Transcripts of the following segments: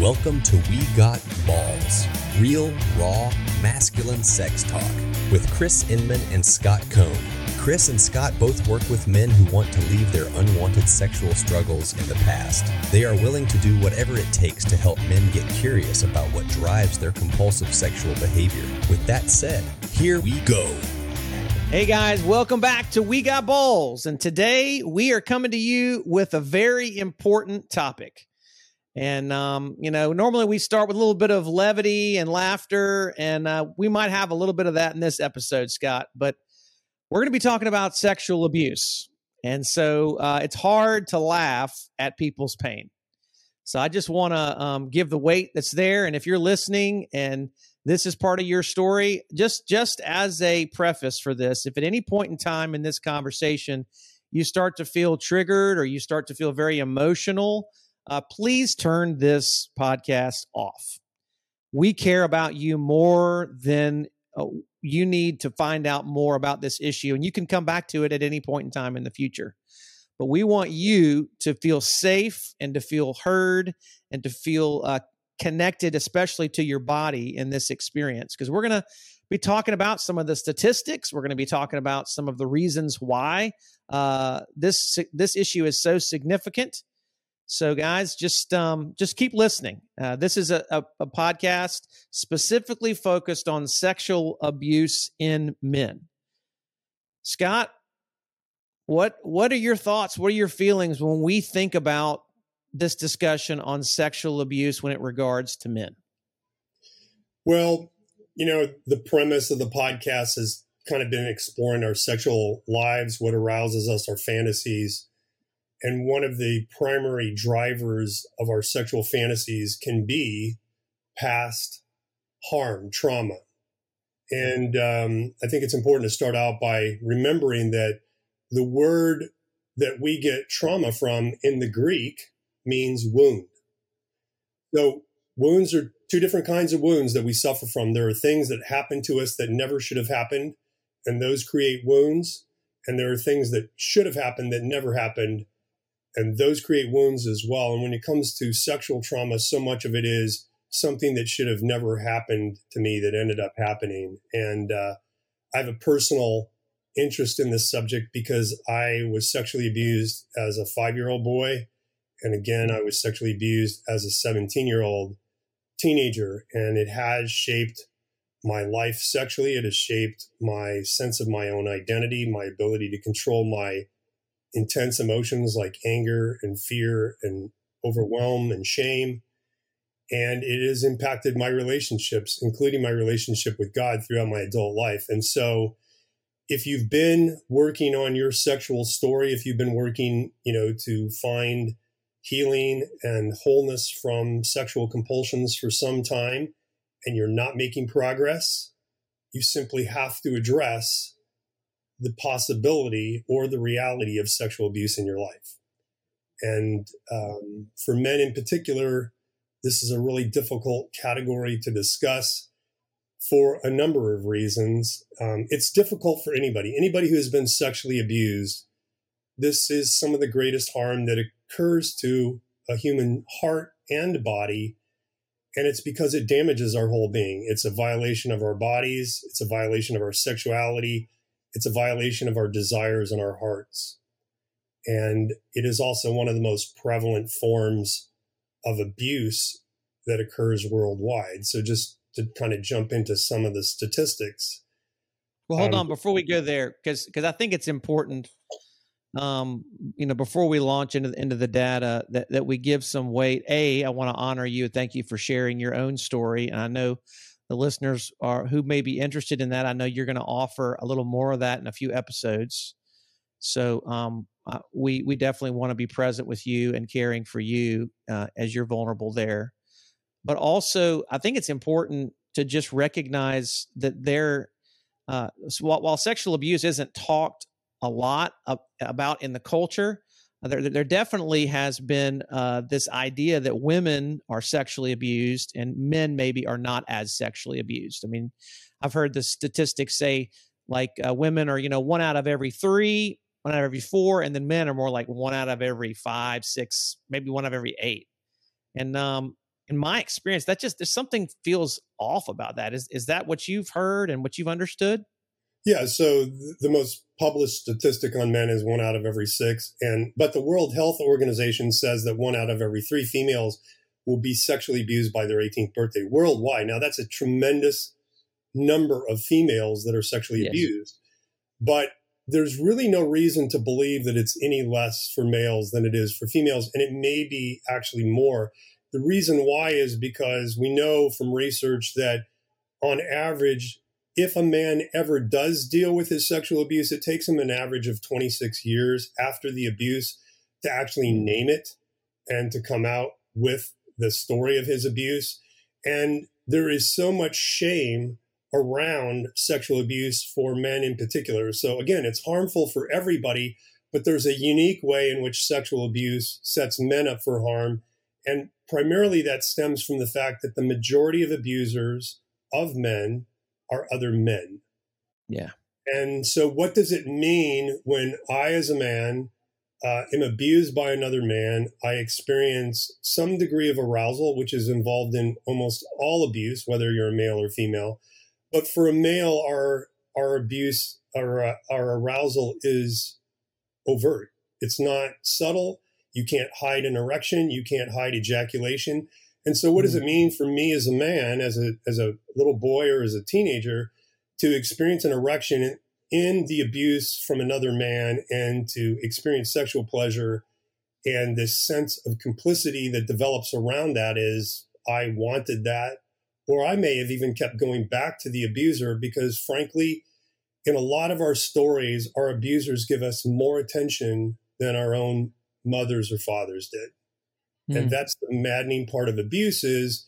Welcome to We Got Balls, real, raw, masculine sex talk with Chris Inman and Scott Cone. Chris and Scott both work with men who want to leave their unwanted sexual struggles in the past. They are willing to do whatever it takes to help men get curious about what drives their compulsive sexual behavior. With that said, here we go. Hey guys, welcome back to We Got Balls. And today we are coming to you with a very important topic. And, um, you know, normally we start with a little bit of levity and laughter, and uh, we might have a little bit of that in this episode, Scott. But we're going to be talking about sexual abuse. And so uh, it's hard to laugh at people's pain. So I just want to um, give the weight that's there. And if you're listening and this is part of your story just just as a preface for this if at any point in time in this conversation you start to feel triggered or you start to feel very emotional uh, please turn this podcast off we care about you more than uh, you need to find out more about this issue and you can come back to it at any point in time in the future but we want you to feel safe and to feel heard and to feel uh, connected, especially to your body in this experience. Because we're going to be talking about some of the statistics. We're going to be talking about some of the reasons why uh, this this issue is so significant. So, guys, just um, just keep listening. Uh, this is a, a, a podcast specifically focused on sexual abuse in men. Scott, what what are your thoughts? What are your feelings when we think about this discussion on sexual abuse when it regards to men? Well, you know, the premise of the podcast has kind of been exploring our sexual lives, what arouses us, our fantasies. And one of the primary drivers of our sexual fantasies can be past harm, trauma. And um, I think it's important to start out by remembering that the word that we get trauma from in the Greek means wound. So wounds are two different kinds of wounds that we suffer from. There are things that happen to us that never should have happened, and those create wounds. And there are things that should have happened that never happened, and those create wounds as well. And when it comes to sexual trauma, so much of it is something that should have never happened to me that ended up happening. And uh, I have a personal interest in this subject because I was sexually abused as a five year old boy and again, I was sexually abused as a 17 year old teenager, and it has shaped my life sexually. It has shaped my sense of my own identity, my ability to control my intense emotions like anger and fear and overwhelm and shame. And it has impacted my relationships, including my relationship with God throughout my adult life. And so, if you've been working on your sexual story, if you've been working, you know, to find healing and wholeness from sexual compulsions for some time and you're not making progress, you simply have to address the possibility or the reality of sexual abuse in your life. And um, for men in particular, this is a really difficult category to discuss for a number of reasons. Um, it's difficult for anybody, anybody who has been sexually abused. This is some of the greatest harm that occurs to a human heart and body. And it's because it damages our whole being. It's a violation of our bodies, it's a violation of our sexuality, it's a violation of our desires and our hearts. And it is also one of the most prevalent forms of abuse that occurs worldwide. So, just to kind of jump into some of the statistics. Well, hold um, on before we go there, because because I think it's important um, you know, before we launch into into the data, that that we give some weight. A, I want to honor you. Thank you for sharing your own story. And I know the listeners are who may be interested in that. I know you're going to offer a little more of that in a few episodes. So um, uh, we we definitely want to be present with you and caring for you uh, as you're vulnerable there. But also, I think it's important to just recognize that there, uh, so while, while sexual abuse isn't talked a lot of, about in the culture. There, there definitely has been uh, this idea that women are sexually abused and men maybe are not as sexually abused. I mean, I've heard the statistics say like uh, women are, you know, one out of every three, one out of every four, and then men are more like one out of every five, six, maybe one out of every eight. And um, in my experience, that just there's something feels off about that. Is is that what you've heard and what you've understood? Yeah. So the most published statistic on men is one out of every six, and but the World Health Organization says that one out of every three females will be sexually abused by their 18th birthday worldwide. Now that's a tremendous number of females that are sexually yes. abused, but there's really no reason to believe that it's any less for males than it is for females, and it may be actually more. The reason why is because we know from research that on average, if a man ever does deal with his sexual abuse, it takes him an average of 26 years after the abuse to actually name it and to come out with the story of his abuse. And there is so much shame around sexual abuse for men in particular. So, again, it's harmful for everybody, but there's a unique way in which sexual abuse sets men up for harm. And primarily that stems from the fact that the majority of abusers of men are other men. Yeah. And so, what does it mean when I, as a man, uh, am abused by another man? I experience some degree of arousal, which is involved in almost all abuse, whether you're a male or female. But for a male, our our abuse, our uh, our arousal is overt. It's not subtle. You can't hide an erection. You can't hide ejaculation. And so, what does it mm-hmm. mean for me as a man, as a as a little boy or as a teenager, to experience an erection in the abuse from another man and to experience sexual pleasure and this sense of complicity that develops around that is I wanted that or I may have even kept going back to the abuser because, frankly, in a lot of our stories, our abusers give us more attention than our own mothers or fathers did. Mm. And hmm. that's the maddening part of abuse is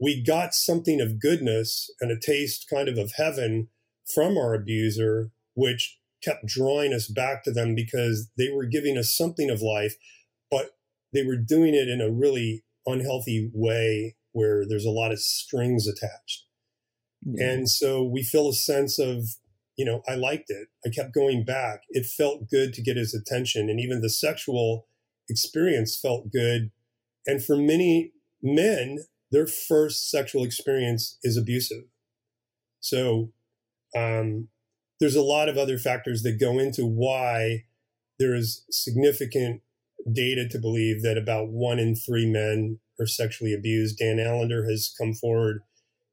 we got something of goodness and a taste kind of of heaven from our abuser, which kept drawing us back to them because they were giving us something of life, but they were doing it in a really unhealthy way where there's a lot of strings attached. Yeah. And so we feel a sense of, you know, I liked it. I kept going back. It felt good to get his attention. And even the sexual experience felt good. And for many men, their first sexual experience is abusive. So um, there's a lot of other factors that go into why there is significant data to believe that about one in three men are sexually abused. Dan Allender has come forward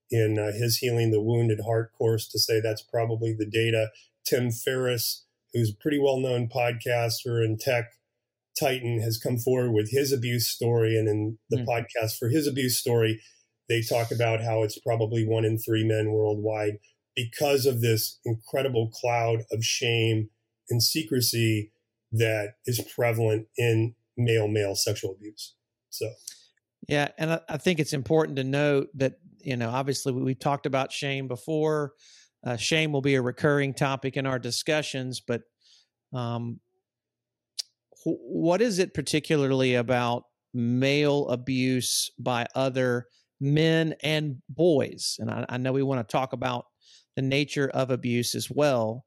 in uh, his Healing the Wounded Heart course to say that's probably the data. Tim Ferriss, who's a pretty well known podcaster and tech titan, has come forward with his abuse story. And in the mm. podcast for his abuse story, they talk about how it's probably one in three men worldwide because of this incredible cloud of shame and secrecy that is prevalent in male male sexual abuse. So, yeah, and I, I think it's important to note that you know obviously we, we talked about shame before. Uh, shame will be a recurring topic in our discussions, but um, what is it particularly about male abuse by other men and boys? And I, I know we want to talk about the nature of abuse as well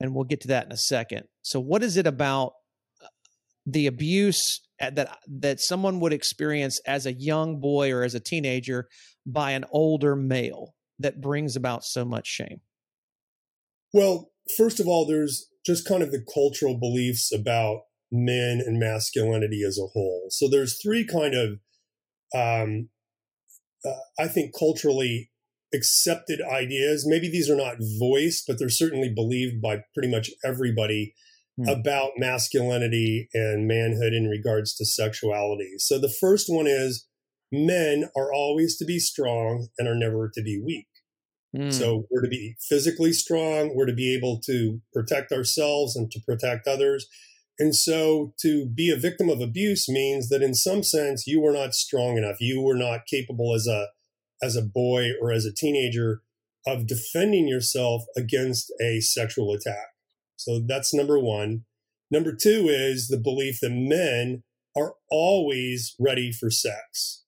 and we'll get to that in a second. So, what is it about uh, the abuse that that someone would experience as a young boy or as a teenager by an older male that brings about so much shame? Well, first of all, there's just kind of the cultural beliefs about men and masculinity as a whole. So there's three kind of, um, uh, I think, culturally accepted ideas. Maybe these are not voiced, but they're certainly believed by pretty much everybody hmm. about masculinity and manhood in regards to sexuality. So the first one is men are always to be strong and are never to be weak. Hmm. So we're to be physically strong, we're to be able to protect ourselves and to protect others. And so to be a victim of abuse means that in some sense you were not strong enough. You were not capable as a as a boy or as a teenager of defending yourself against a sexual attack. So that's number one. Number two is the belief that men are always ready for sex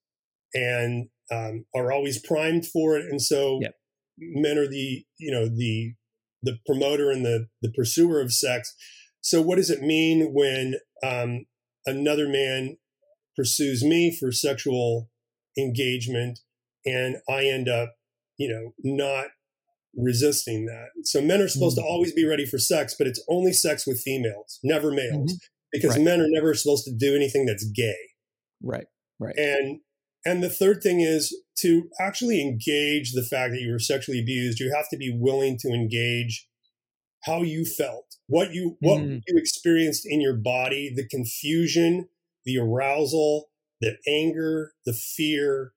and um, are always primed for it. And so yep. Men are the, you know, the, the promoter and the, the pursuer of sex. So what does it mean when um, another man pursues me for sexual engagement and I end up, you know, not resisting that. So men are supposed mm-hmm. to always be ready for sex, but it's only sex with females, never males, mm-hmm. because right. men are never supposed to do anything that's gay. Right. Right. And and the third thing is to actually engage the fact that you were sexually abused, you have to be willing to engage how you felt, what you what mm. you experienced in your body, the confusion, the arousal, the anger, the fear,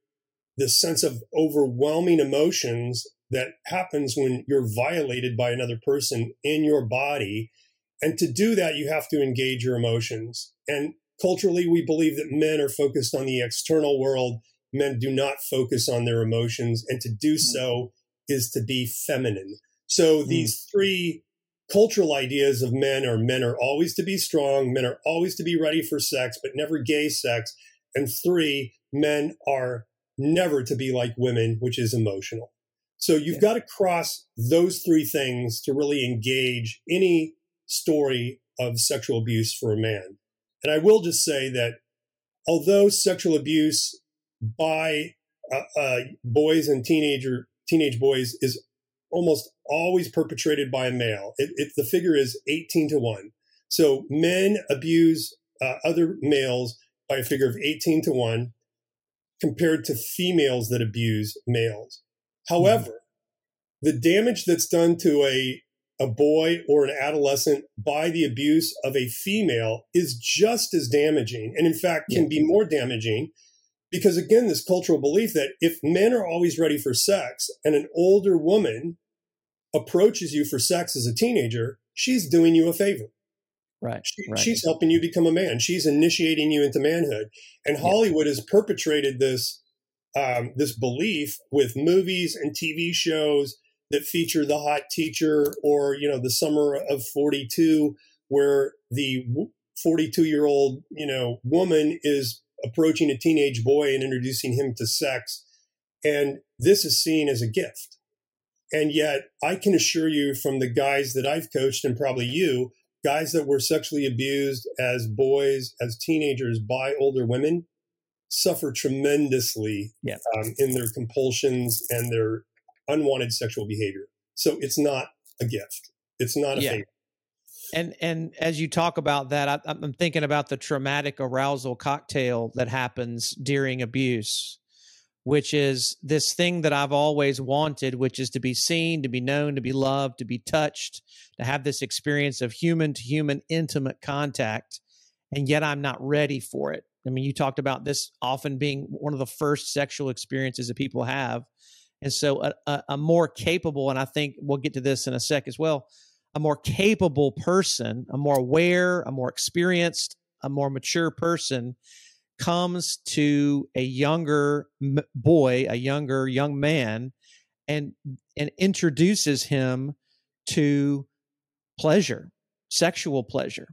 the sense of overwhelming emotions that happens when you're violated by another person in your body. And to do that, you have to engage your emotions. And culturally, we believe that men are focused on the external world. Men do not focus on their emotions. And to do mm. so is to be feminine. So mm. these three cultural ideas of men are men are always to be strong, men are always to be ready for sex, but never gay sex. And three, men are never to be like women, which is emotional. So you've yeah. got to cross those three things to really engage any story of sexual abuse for a man. And I will just say that although sexual abuse by uh, uh, boys and teenager teenage boys is almost always perpetrated by a male, it, it, the figure is 18 to 1. So men abuse uh, other males by a figure of 18 to 1 compared to females that abuse males. However, mm-hmm. the damage that's done to a a boy or an adolescent by the abuse of a female is just as damaging and in fact can be more damaging because again this cultural belief that if men are always ready for sex and an older woman approaches you for sex as a teenager she's doing you a favor Right, she, right. She's helping you become a man. She's initiating you into manhood. And Hollywood yeah. has perpetrated this um, this belief with movies and TV shows that feature the hot teacher or you know the summer of 42 where the 42 year old you know woman is approaching a teenage boy and introducing him to sex. And this is seen as a gift. And yet i can assure you from the guys that i've coached and probably you guys that were sexually abused as boys, as teenagers by older women suffer tremendously um, in their compulsions and their unwanted sexual behavior. So it's not a gift. It's not a yeah. favor. And and as you talk about that, I, I'm thinking about the traumatic arousal cocktail that happens during abuse which is this thing that I've always wanted, which is to be seen, to be known, to be loved, to be touched, to have this experience of human to human intimate contact. And yet I'm not ready for it. I mean, you talked about this often being one of the first sexual experiences that people have. And so a, a, a more capable, and I think we'll get to this in a sec as well, a more capable person, a more aware, a more experienced, a more mature person comes to a younger boy, a younger young man, and and introduces him to pleasure, sexual pleasure,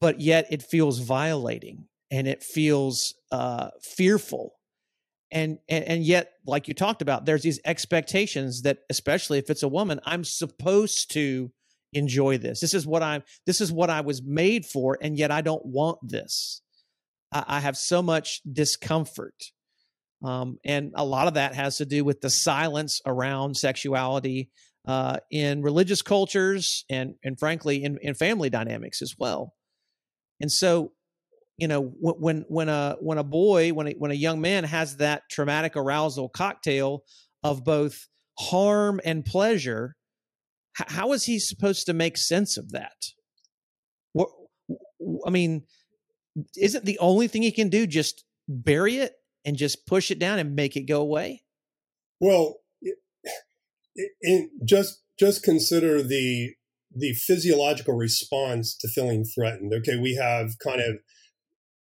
but yet it feels violating and it feels uh, fearful. And, and and yet, like you talked about, there's these expectations that, especially if it's a woman, I'm supposed to enjoy this. This is what I'm. This is what I was made for, and yet I don't want this. I, I have so much discomfort. Um, and a lot of that has to do with the silence around sexuality uh, in religious cultures and, and frankly, in, in family dynamics as well. And so, you know, when when a when a boy, when a, when a young man has that traumatic arousal cocktail of both harm and pleasure, how is he supposed to make sense of that? What I mean, isn't the only thing he can do just bury it and just push it down and make it go away? Well, just just consider the the physiological response to feeling threatened. Okay, we have kind mm-hmm. of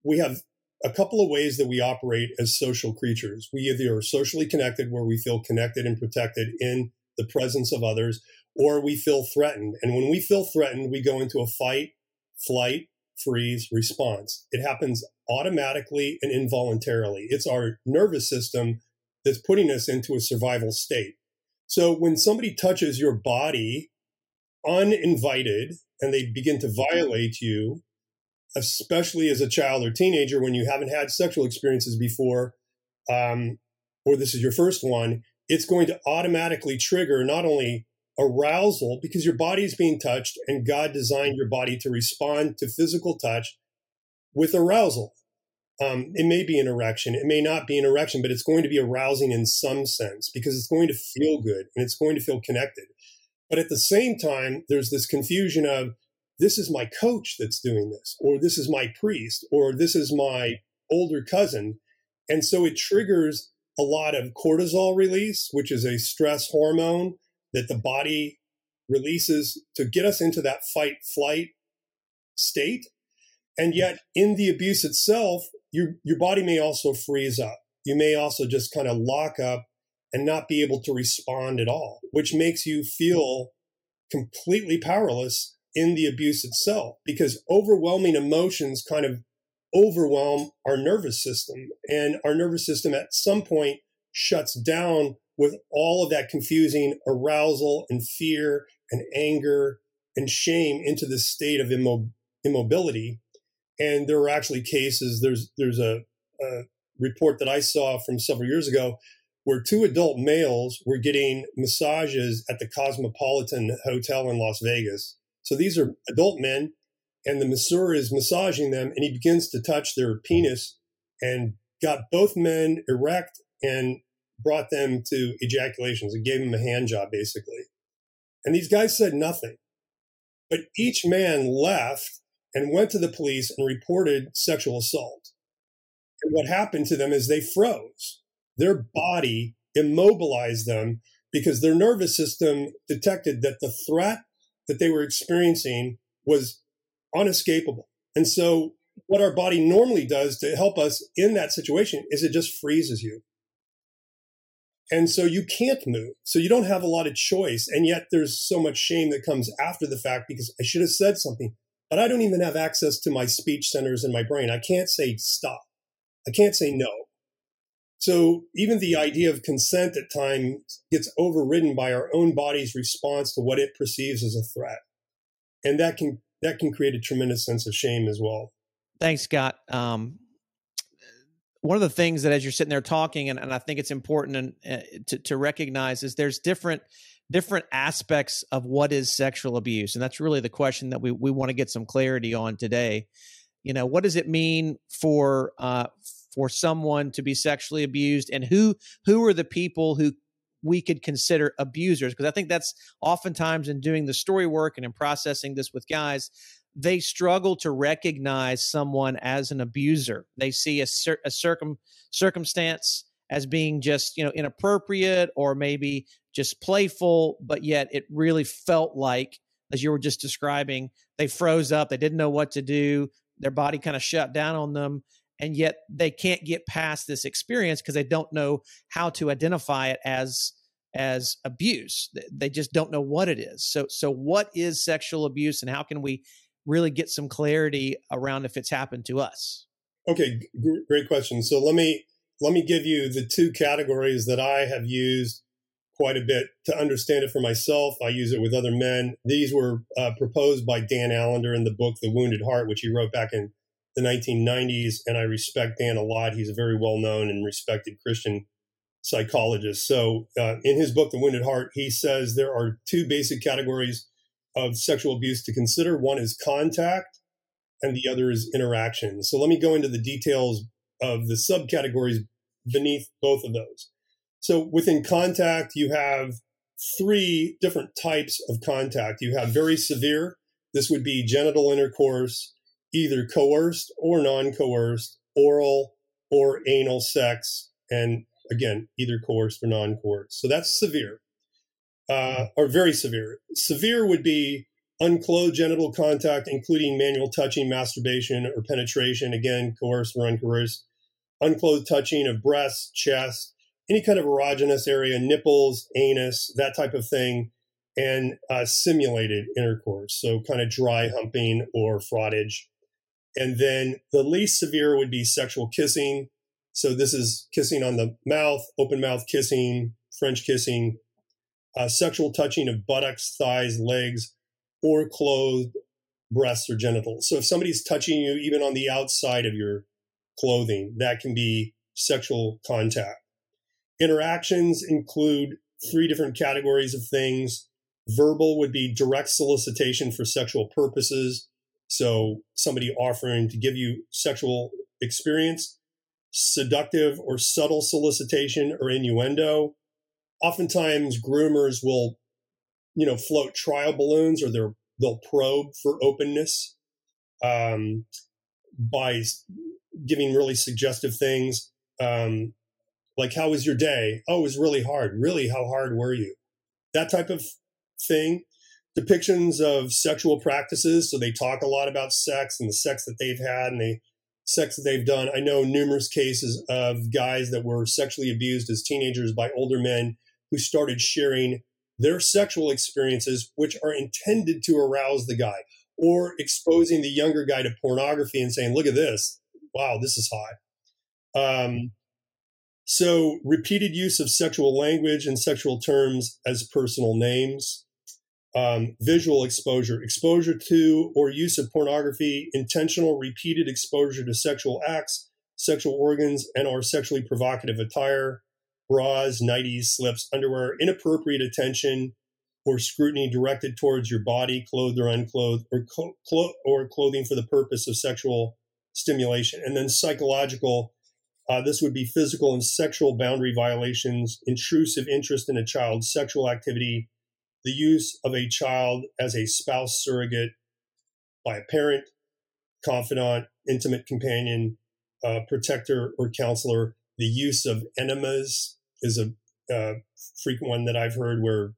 we have a couple of ways that we operate as social creatures. We either are socially connected, where we feel connected and protected in the presence of others, or we feel threatened. And when we feel threatened, we go into a fight, flight, freeze response. It happens automatically and involuntarily. It's our nervous system that's putting us into a survival state. So when somebody touches your body uninvited and they begin to violate you, especially as a child or teenager when you haven't had sexual experiences before, um, or this is your first one, it's going to automatically trigger not only arousal because your body is being touched and God designed your body to respond to physical touch with arousal. Um, it may be an erection, it may not be an erection, but it's going to be arousing in some sense because it's going to feel good and it's going to feel connected. But at the same time, there's this confusion of this is my coach that's doing this, or this is my priest, or this is my older cousin. And so it triggers a lot of cortisol release, which is a stress hormone that the body releases to get us into that fight flight state. And yet in the abuse itself, your, your body may also freeze up. You may also just kind of lock up and not be able to respond at all, which makes you feel completely powerless in the abuse itself because overwhelming emotions kind of overwhelm our nervous system. And our nervous system at some point shuts down with all of that confusing arousal and fear and anger and shame into this state of immo- immobility. And there are actually cases, there's, there's a, a report that I saw from several years ago where two adult males were getting massages at the Cosmopolitan Hotel in Las Vegas. So these are adult men and the masseur is massaging them and he begins to touch their penis and got both men erect and brought them to ejaculations and gave them a hand job basically. And these guys said nothing. But each man left and went to the police and reported sexual assault. And what happened to them is they froze. Their body immobilized them because their nervous system detected that the threat that they were experiencing was unescapable. And so, what our body normally does to help us in that situation is it just freezes you. And so you can't move. So you don't have a lot of choice. And yet there's so much shame that comes after the fact because I should have said something, but I don't even have access to my speech centers in my brain. I can't say stop. I can't say no. So even the idea of consent at times gets overridden by our own body's response to what it perceives as a threat. And that can that can create a tremendous sense of shame as well. Thanks, Scott. Um, one of the things that as you're sitting there talking, and, and I think it's important and, uh, to, to recognize is there's different different aspects of what is sexual abuse, and that's really the question that we we want to get some clarity on today. You know, what does it mean for uh, for someone to be sexually abused, and who who are the people who we could consider abusers? Because i think that's oftentimes in doing the story work and in processing this with guys they struggle to recognize someone as an abuser. They see a, cir- a circum circumstance as being just you know inappropriate or maybe just playful but yet it really felt like as you were just describing they froze up they didn't know what to do their body kind of shut down on them and yet they can't get past this experience because they don't know how to identify it as as abuse. They just don't know what it is. So so what is sexual abuse and how can we really get some clarity around if it's happened to us? Okay great question. So let me let me give you the two categories that i have used quite a bit to understand it for myself. I use it with other men. These were uh, proposed by dan allender in the book the wounded heart which he wrote back in the 1990s, and I respect Dan a lot. He's a very well known and respected Christian psychologist. So, uh, in his book, The Wounded Heart, he says there are two basic categories of sexual abuse to consider one is contact, and the other is interaction. So, let me go into the details of the subcategories beneath both of those. So, within contact, you have three different types of contact. You have very severe, this would be genital intercourse either coerced or non coerced, oral or anal sex, and again, either coerced or non coerced. So that's severe, uh, or very severe. Severe would be unclothed genital contact, including manual touching, masturbation, or penetration, again, coerced or uncoerced, unclothed touching of breasts, chest, any kind of erogenous area, nipples, anus, that type of thing, and uh, simulated intercourse. So kind of dry humping or frottage. And then the least severe would be sexual kissing. So this is kissing on the mouth, open mouth kissing, French kissing, uh, sexual touching of buttocks, thighs, legs, or clothed breasts or genitals. So if somebody's touching you even on the outside of your clothing, that can be sexual contact. Interactions include three different categories of things. Verbal would be direct solicitation for sexual purposes. So somebody offering to give you sexual experience, seductive or subtle solicitation or innuendo. Oftentimes groomers will, you know, float trial balloons or they're, they'll probe for openness um, by giving really suggestive things. Um, like, how was your day? Oh, it was really hard. Really, how hard were you? That type of thing. Depictions of sexual practices. So they talk a lot about sex and the sex that they've had and the sex that they've done. I know numerous cases of guys that were sexually abused as teenagers by older men who started sharing their sexual experiences, which are intended to arouse the guy, or exposing the younger guy to pornography and saying, look at this. Wow, this is hot. Um, so, repeated use of sexual language and sexual terms as personal names, um, visual exposure, exposure to or use of pornography, intentional repeated exposure to sexual acts, sexual organs, and or sexually provocative attire, bras, nighties, slips, underwear, inappropriate attention or scrutiny directed towards your body, clothed or unclothed, or, clo- or clothing for the purpose of sexual stimulation, and then psychological uh, this would be physical and sexual boundary violations, intrusive interest in a child's sexual activity, the use of a child as a spouse surrogate by a parent, confidant, intimate companion, uh, protector, or counselor. The use of enemas is a uh, frequent one that I've heard where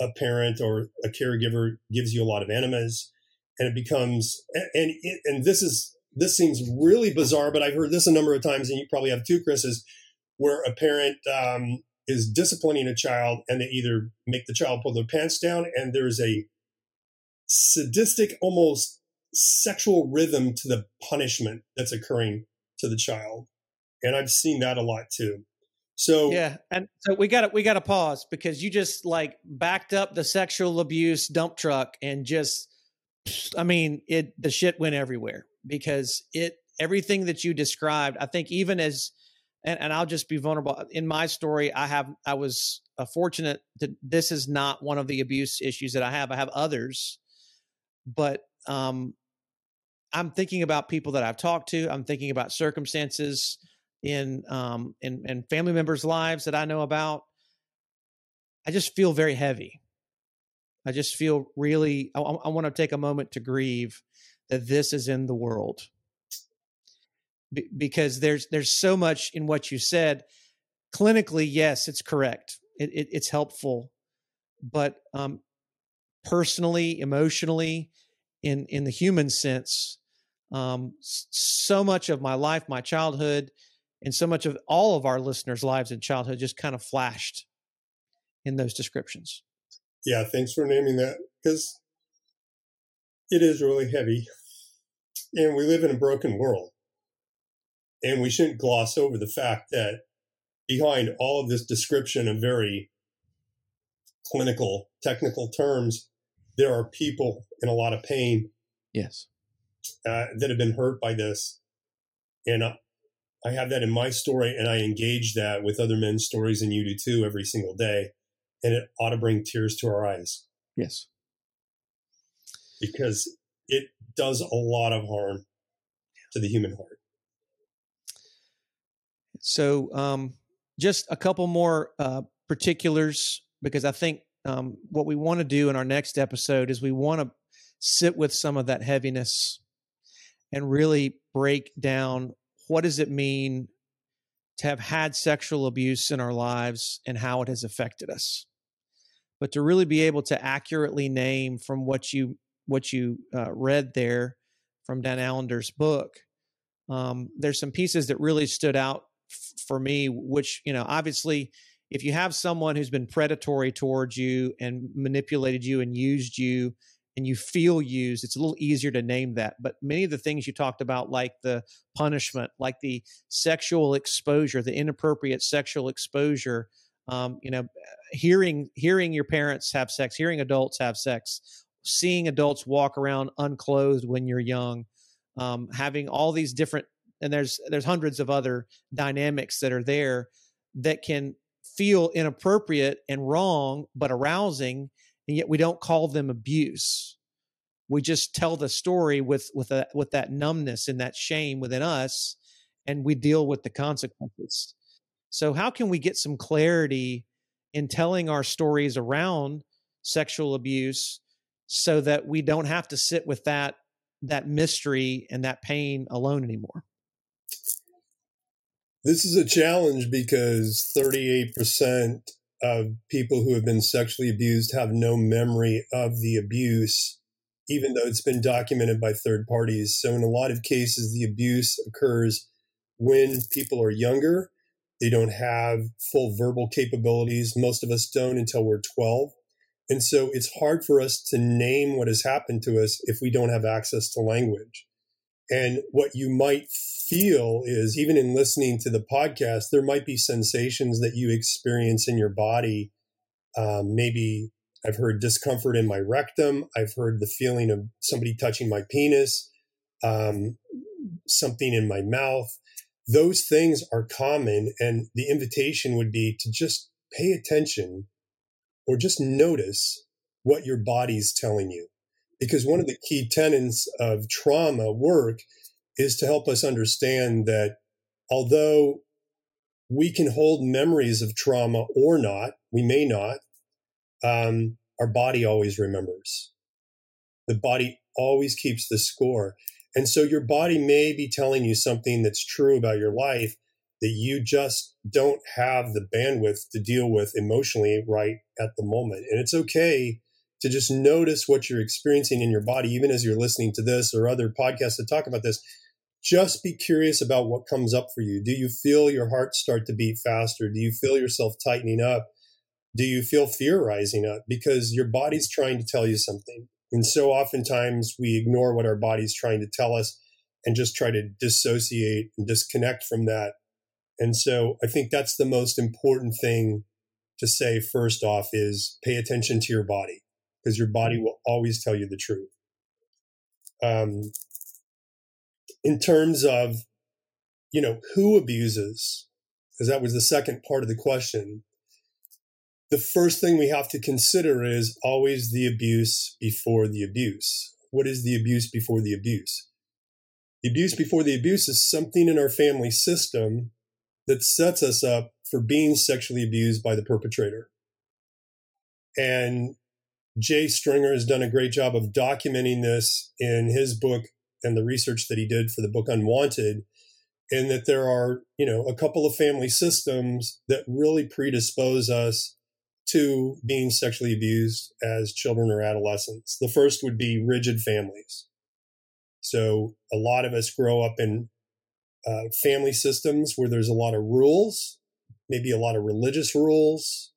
a parent or a caregiver gives you a lot of enemas and it becomes and and this is this seems really bizarre, but I've heard this a number of times, and you probably have too, Chris, is where a parent um, is disciplining a child and they either make the child pull their pants down and there's a sadistic, almost sexual rhythm to the punishment that's occurring to the child. And I've seen that a lot too. So yeah, and so we got we got to pause because you just like backed up the sexual abuse dump truck and just, I mean, it the shit went everywhere because it everything that you described, I think even as and, and I'll just be vulnerable in my story. I have I was uh, fortunate that this is not one of the abuse issues that I have. I have others, but um, I'm thinking about people that I've talked to. I'm thinking about circumstances in um in, in family members' lives that I know about. I just feel very heavy. I just feel really. I, I want to take a moment to grieve that this is in the world Be- because there's there's so much in what you said clinically yes it's correct it, it, it's helpful but um, personally emotionally in in the human sense um, so much of my life my childhood and so much of all of our listeners lives in childhood just kind of flashed in those descriptions yeah thanks for naming that because it is really heavy. And we live in a broken world. And we shouldn't gloss over the fact that behind all of this description of very clinical, technical terms, there are people in a lot of pain. Yes. Uh, that have been hurt by this. And uh, I have that in my story, and I engage that with other men's stories, and you do too every single day. And it ought to bring tears to our eyes. Yes because it does a lot of harm to the human heart. So, um, just a couple more uh, particulars because I think um, what we want to do in our next episode is we want to sit with some of that heaviness and really break down what does it mean to have had sexual abuse in our lives and how it has affected us. But to really be able to accurately name from what you what you uh, read there from Dan Allender's book, um, there's some pieces that really stood out for me. Which you know, obviously, if you have someone who's been predatory towards you and manipulated you and used you, and you feel used, it's a little easier to name that. But many of the things you talked about, like the punishment, like the sexual exposure, the inappropriate sexual exposure, um, you know, hearing hearing your parents have sex, hearing adults have sex, seeing adults walk around unclothed when you're young, um, having all these different and there's there's hundreds of other dynamics that are there that can feel inappropriate and wrong but arousing and yet we don't call them abuse. We just tell the story with with a with that numbness and that shame within us and we deal with the consequences. So how can we get some clarity in telling our stories around sexual abuse so that we don't have to sit with that that mystery and that pain alone anymore this is a challenge because 38% of people who have been sexually abused have no memory of the abuse even though it's been documented by third parties. So in a lot of cases the abuse occurs when people are younger. They don't have full verbal capabilities. Most of us don't until we're 12 and so it's hard for us to name what has happened to us if we don't have access to language. And what you might feel is, even in listening to the podcast, there might be sensations that you experience in your body. Um, maybe I've heard discomfort in my rectum. I've heard the feeling of somebody touching my penis, um, something in my mouth. Those things are common. And the invitation would be to just pay attention or just notice what your body's telling you. Because one of the key tenets of trauma work is to help us understand that although we can hold memories of trauma or not, we may not, um, our body always remembers. The body always keeps the score. And so your body may be telling you something that's true about your life, that you just don't have the bandwidth to deal with emotionally right at the moment. And it's okay to just notice what you're experiencing in your body, even as you're listening to this or other podcasts that talk about this. Just be curious about what comes up for you. Do you feel your heart start to beat faster? Do you feel yourself tightening up? Do you feel fear rising up? Because your body's trying to tell you something. And so oftentimes we ignore what our body's trying to tell us and just try to dissociate and disconnect from that and so I think that's the most important thing to say first off is pay attention to your body because your body will always tell you the truth. Um, in terms of, you know, who abuses, because that was the second part of the question. The first thing we have to consider is always the abuse before the abuse. What is the abuse before the abuse? The abuse before the abuse is something in our family system that sets us up for being sexually abused by the perpetrator. And Jay Stringer has done a great job of documenting this in his book and the research that he did for the book Unwanted. And that there are, you know, a couple of family systems that really predispose us to being sexually abused as children or adolescents. The first would be rigid families. So a lot of us grow up in uh, family systems where there's a lot of rules, maybe a lot of religious rules,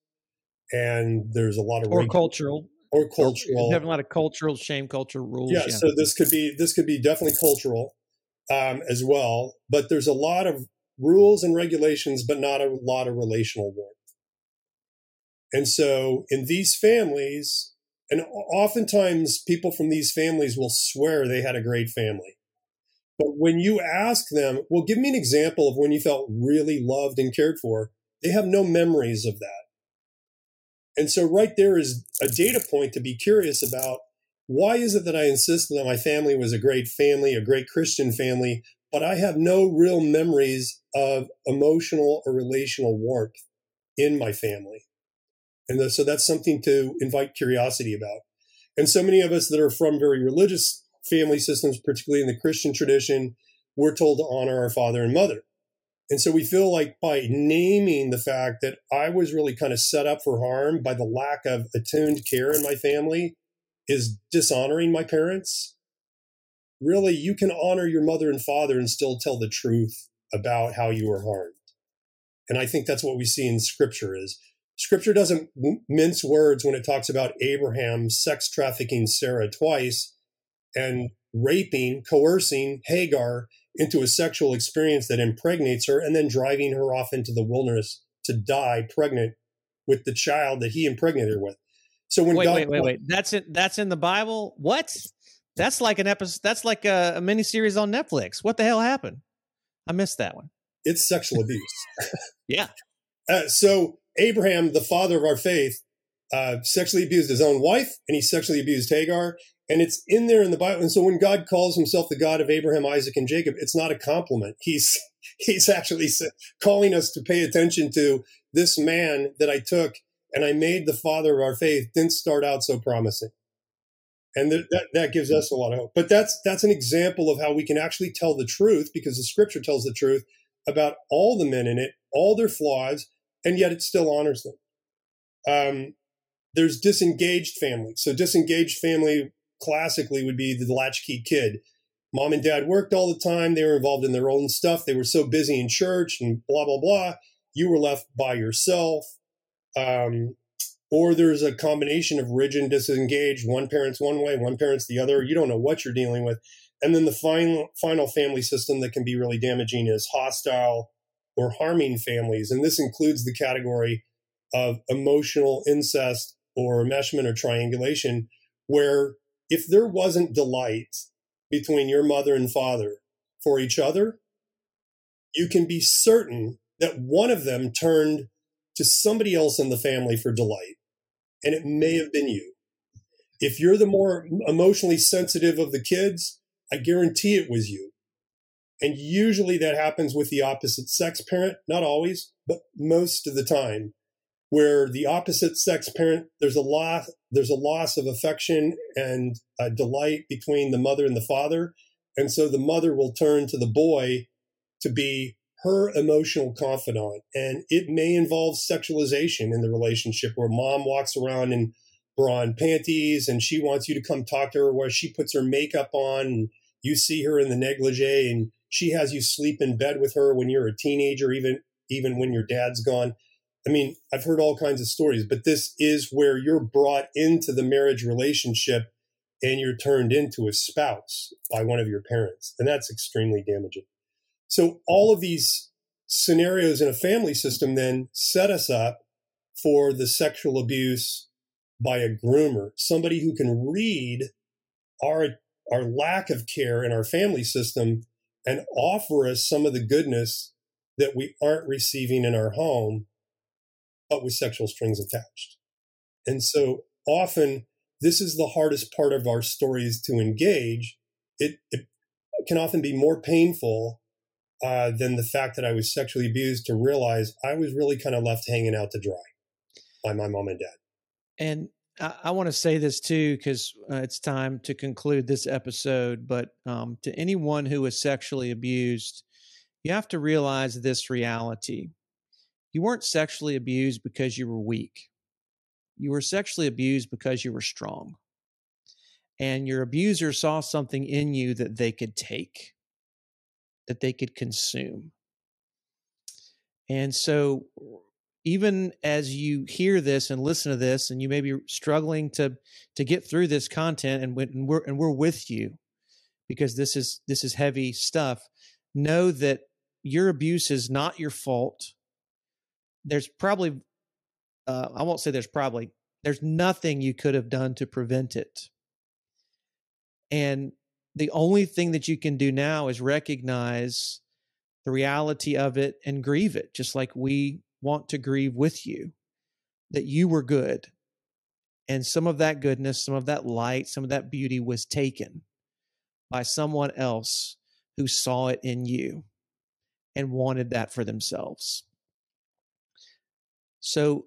and there's a lot of or reg- cultural or cultural. You have a lot of cultural shame culture rules. Yeah, yeah, so this could be this could be definitely cultural um, as well, but there's a lot of rules and regulations, but not a lot of relational warmth. And so in these families, and oftentimes people from these families will swear they had a great family. But when you ask them, well, give me an example of when you felt really loved and cared for, they have no memories of that. And so, right there is a data point to be curious about why is it that I insist that my family was a great family, a great Christian family, but I have no real memories of emotional or relational warmth in my family? And so, that's something to invite curiosity about. And so many of us that are from very religious family systems, particularly in the Christian tradition, we're told to honor our father and mother. And so we feel like by naming the fact that I was really kind of set up for harm by the lack of attuned care in my family is dishonoring my parents. Really, you can honor your mother and father and still tell the truth about how you were harmed. And I think that's what we see in scripture is scripture doesn't mince words when it talks about Abraham sex trafficking Sarah twice and raping, coercing Hagar into a sexual experience that impregnates her and then driving her off into the wilderness to die pregnant with the child that he impregnated her with. So when wait, God, wait, wait, wait, that's it. That's in the Bible. What? That's like an episode. That's like a, a mini series on Netflix. What the hell happened? I missed that one. It's sexual abuse. yeah. Uh, so Abraham, the father of our faith, uh, sexually abused his own wife, and he sexually abused Hagar, and it's in there in the Bible. And so when God calls himself the God of Abraham, Isaac, and Jacob, it's not a compliment. He's he's actually calling us to pay attention to this man that I took and I made the father of our faith didn't start out so promising. And th- that, that gives us a lot of hope. But that's that's an example of how we can actually tell the truth because the scripture tells the truth about all the men in it, all their flaws, and yet it still honors them. Um, there's disengaged family. So disengaged family classically would be the latchkey kid. Mom and dad worked all the time. They were involved in their own stuff. They were so busy in church and blah, blah, blah. You were left by yourself. Um, or there's a combination of rigid and disengaged. One parent's one way, one parent's the other. You don't know what you're dealing with. And then the final, final family system that can be really damaging is hostile or harming families. And this includes the category of emotional incest or enmeshment or triangulation, where if there wasn't delight between your mother and father for each other, you can be certain that one of them turned to somebody else in the family for delight. And it may have been you. If you're the more emotionally sensitive of the kids, I guarantee it was you. And usually that happens with the opposite sex parent, not always, but most of the time where the opposite sex parent there's a loss there's a loss of affection and delight between the mother and the father. And so the mother will turn to the boy to be her emotional confidant. And it may involve sexualization in the relationship where mom walks around in bra and panties and she wants you to come talk to her where she puts her makeup on and you see her in the negligee and she has you sleep in bed with her when you're a teenager even even when your dad's gone I mean, I've heard all kinds of stories, but this is where you're brought into the marriage relationship and you're turned into a spouse by one of your parents. And that's extremely damaging. So, all of these scenarios in a family system then set us up for the sexual abuse by a groomer, somebody who can read our, our lack of care in our family system and offer us some of the goodness that we aren't receiving in our home but with sexual strings attached. And so often this is the hardest part of our stories to engage. It, it can often be more painful uh, than the fact that I was sexually abused to realize I was really kind of left hanging out to dry by my mom and dad. And I, I want to say this too, because uh, it's time to conclude this episode. But um, to anyone who was sexually abused, you have to realize this reality you weren't sexually abused because you were weak. You were sexually abused because you were strong. And your abuser saw something in you that they could take, that they could consume. And so, even as you hear this and listen to this, and you may be struggling to to get through this content, and, and we're and we're with you because this is this is heavy stuff. Know that your abuse is not your fault there's probably uh, I won't say there's probably there's nothing you could have done to prevent it. And the only thing that you can do now is recognize the reality of it and grieve it, just like we want to grieve with you that you were good. And some of that goodness, some of that light, some of that beauty was taken by someone else who saw it in you and wanted that for themselves. So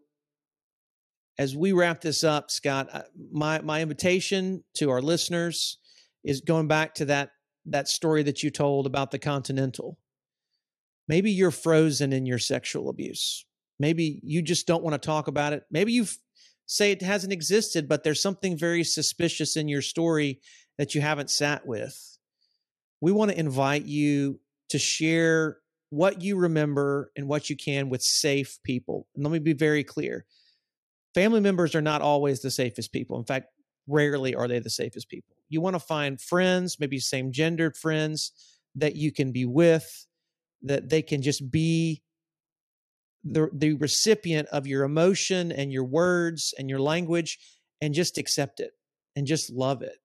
as we wrap this up, Scott, my my invitation to our listeners is going back to that that story that you told about the Continental. Maybe you're frozen in your sexual abuse. Maybe you just don't want to talk about it. Maybe you say it hasn't existed, but there's something very suspicious in your story that you haven't sat with. We want to invite you to share what you remember and what you can with safe people. And let me be very clear family members are not always the safest people. In fact, rarely are they the safest people. You want to find friends, maybe same gendered friends that you can be with, that they can just be the, the recipient of your emotion and your words and your language and just accept it and just love it.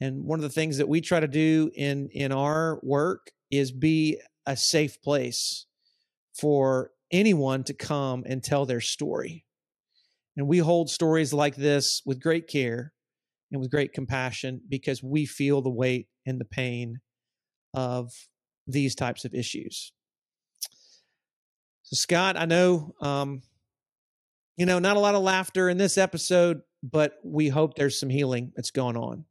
And one of the things that we try to do in in our work is be a safe place for anyone to come and tell their story. And we hold stories like this with great care and with great compassion because we feel the weight and the pain of these types of issues. So, Scott, I know, um, you know, not a lot of laughter in this episode, but we hope there's some healing that's going on.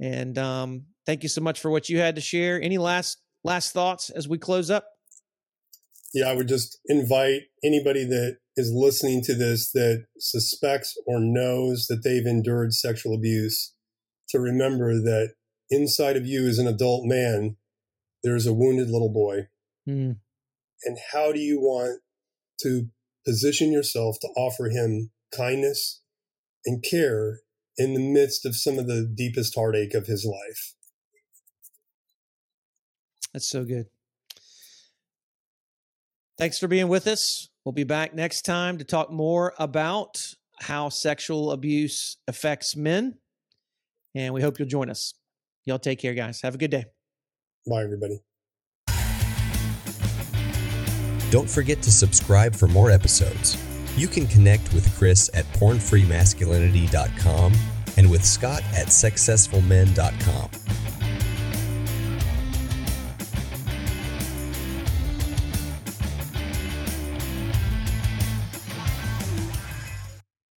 And um, thank you so much for what you had to share. Any last last thoughts as we close up? Yeah, I would just invite anybody that is listening to this that suspects or knows that they've endured sexual abuse to remember that inside of you as an adult man, there's a wounded little boy. Mm. And how do you want to position yourself to offer him kindness and care in the midst of some of the deepest heartache of his life? That's so good. Thanks for being with us. We'll be back next time to talk more about how sexual abuse affects men. And we hope you'll join us. Y'all take care, guys. Have a good day. Bye, everybody. Don't forget to subscribe for more episodes. You can connect with Chris at pornfreemasculinity.com and with Scott at sexcessfulmen.com.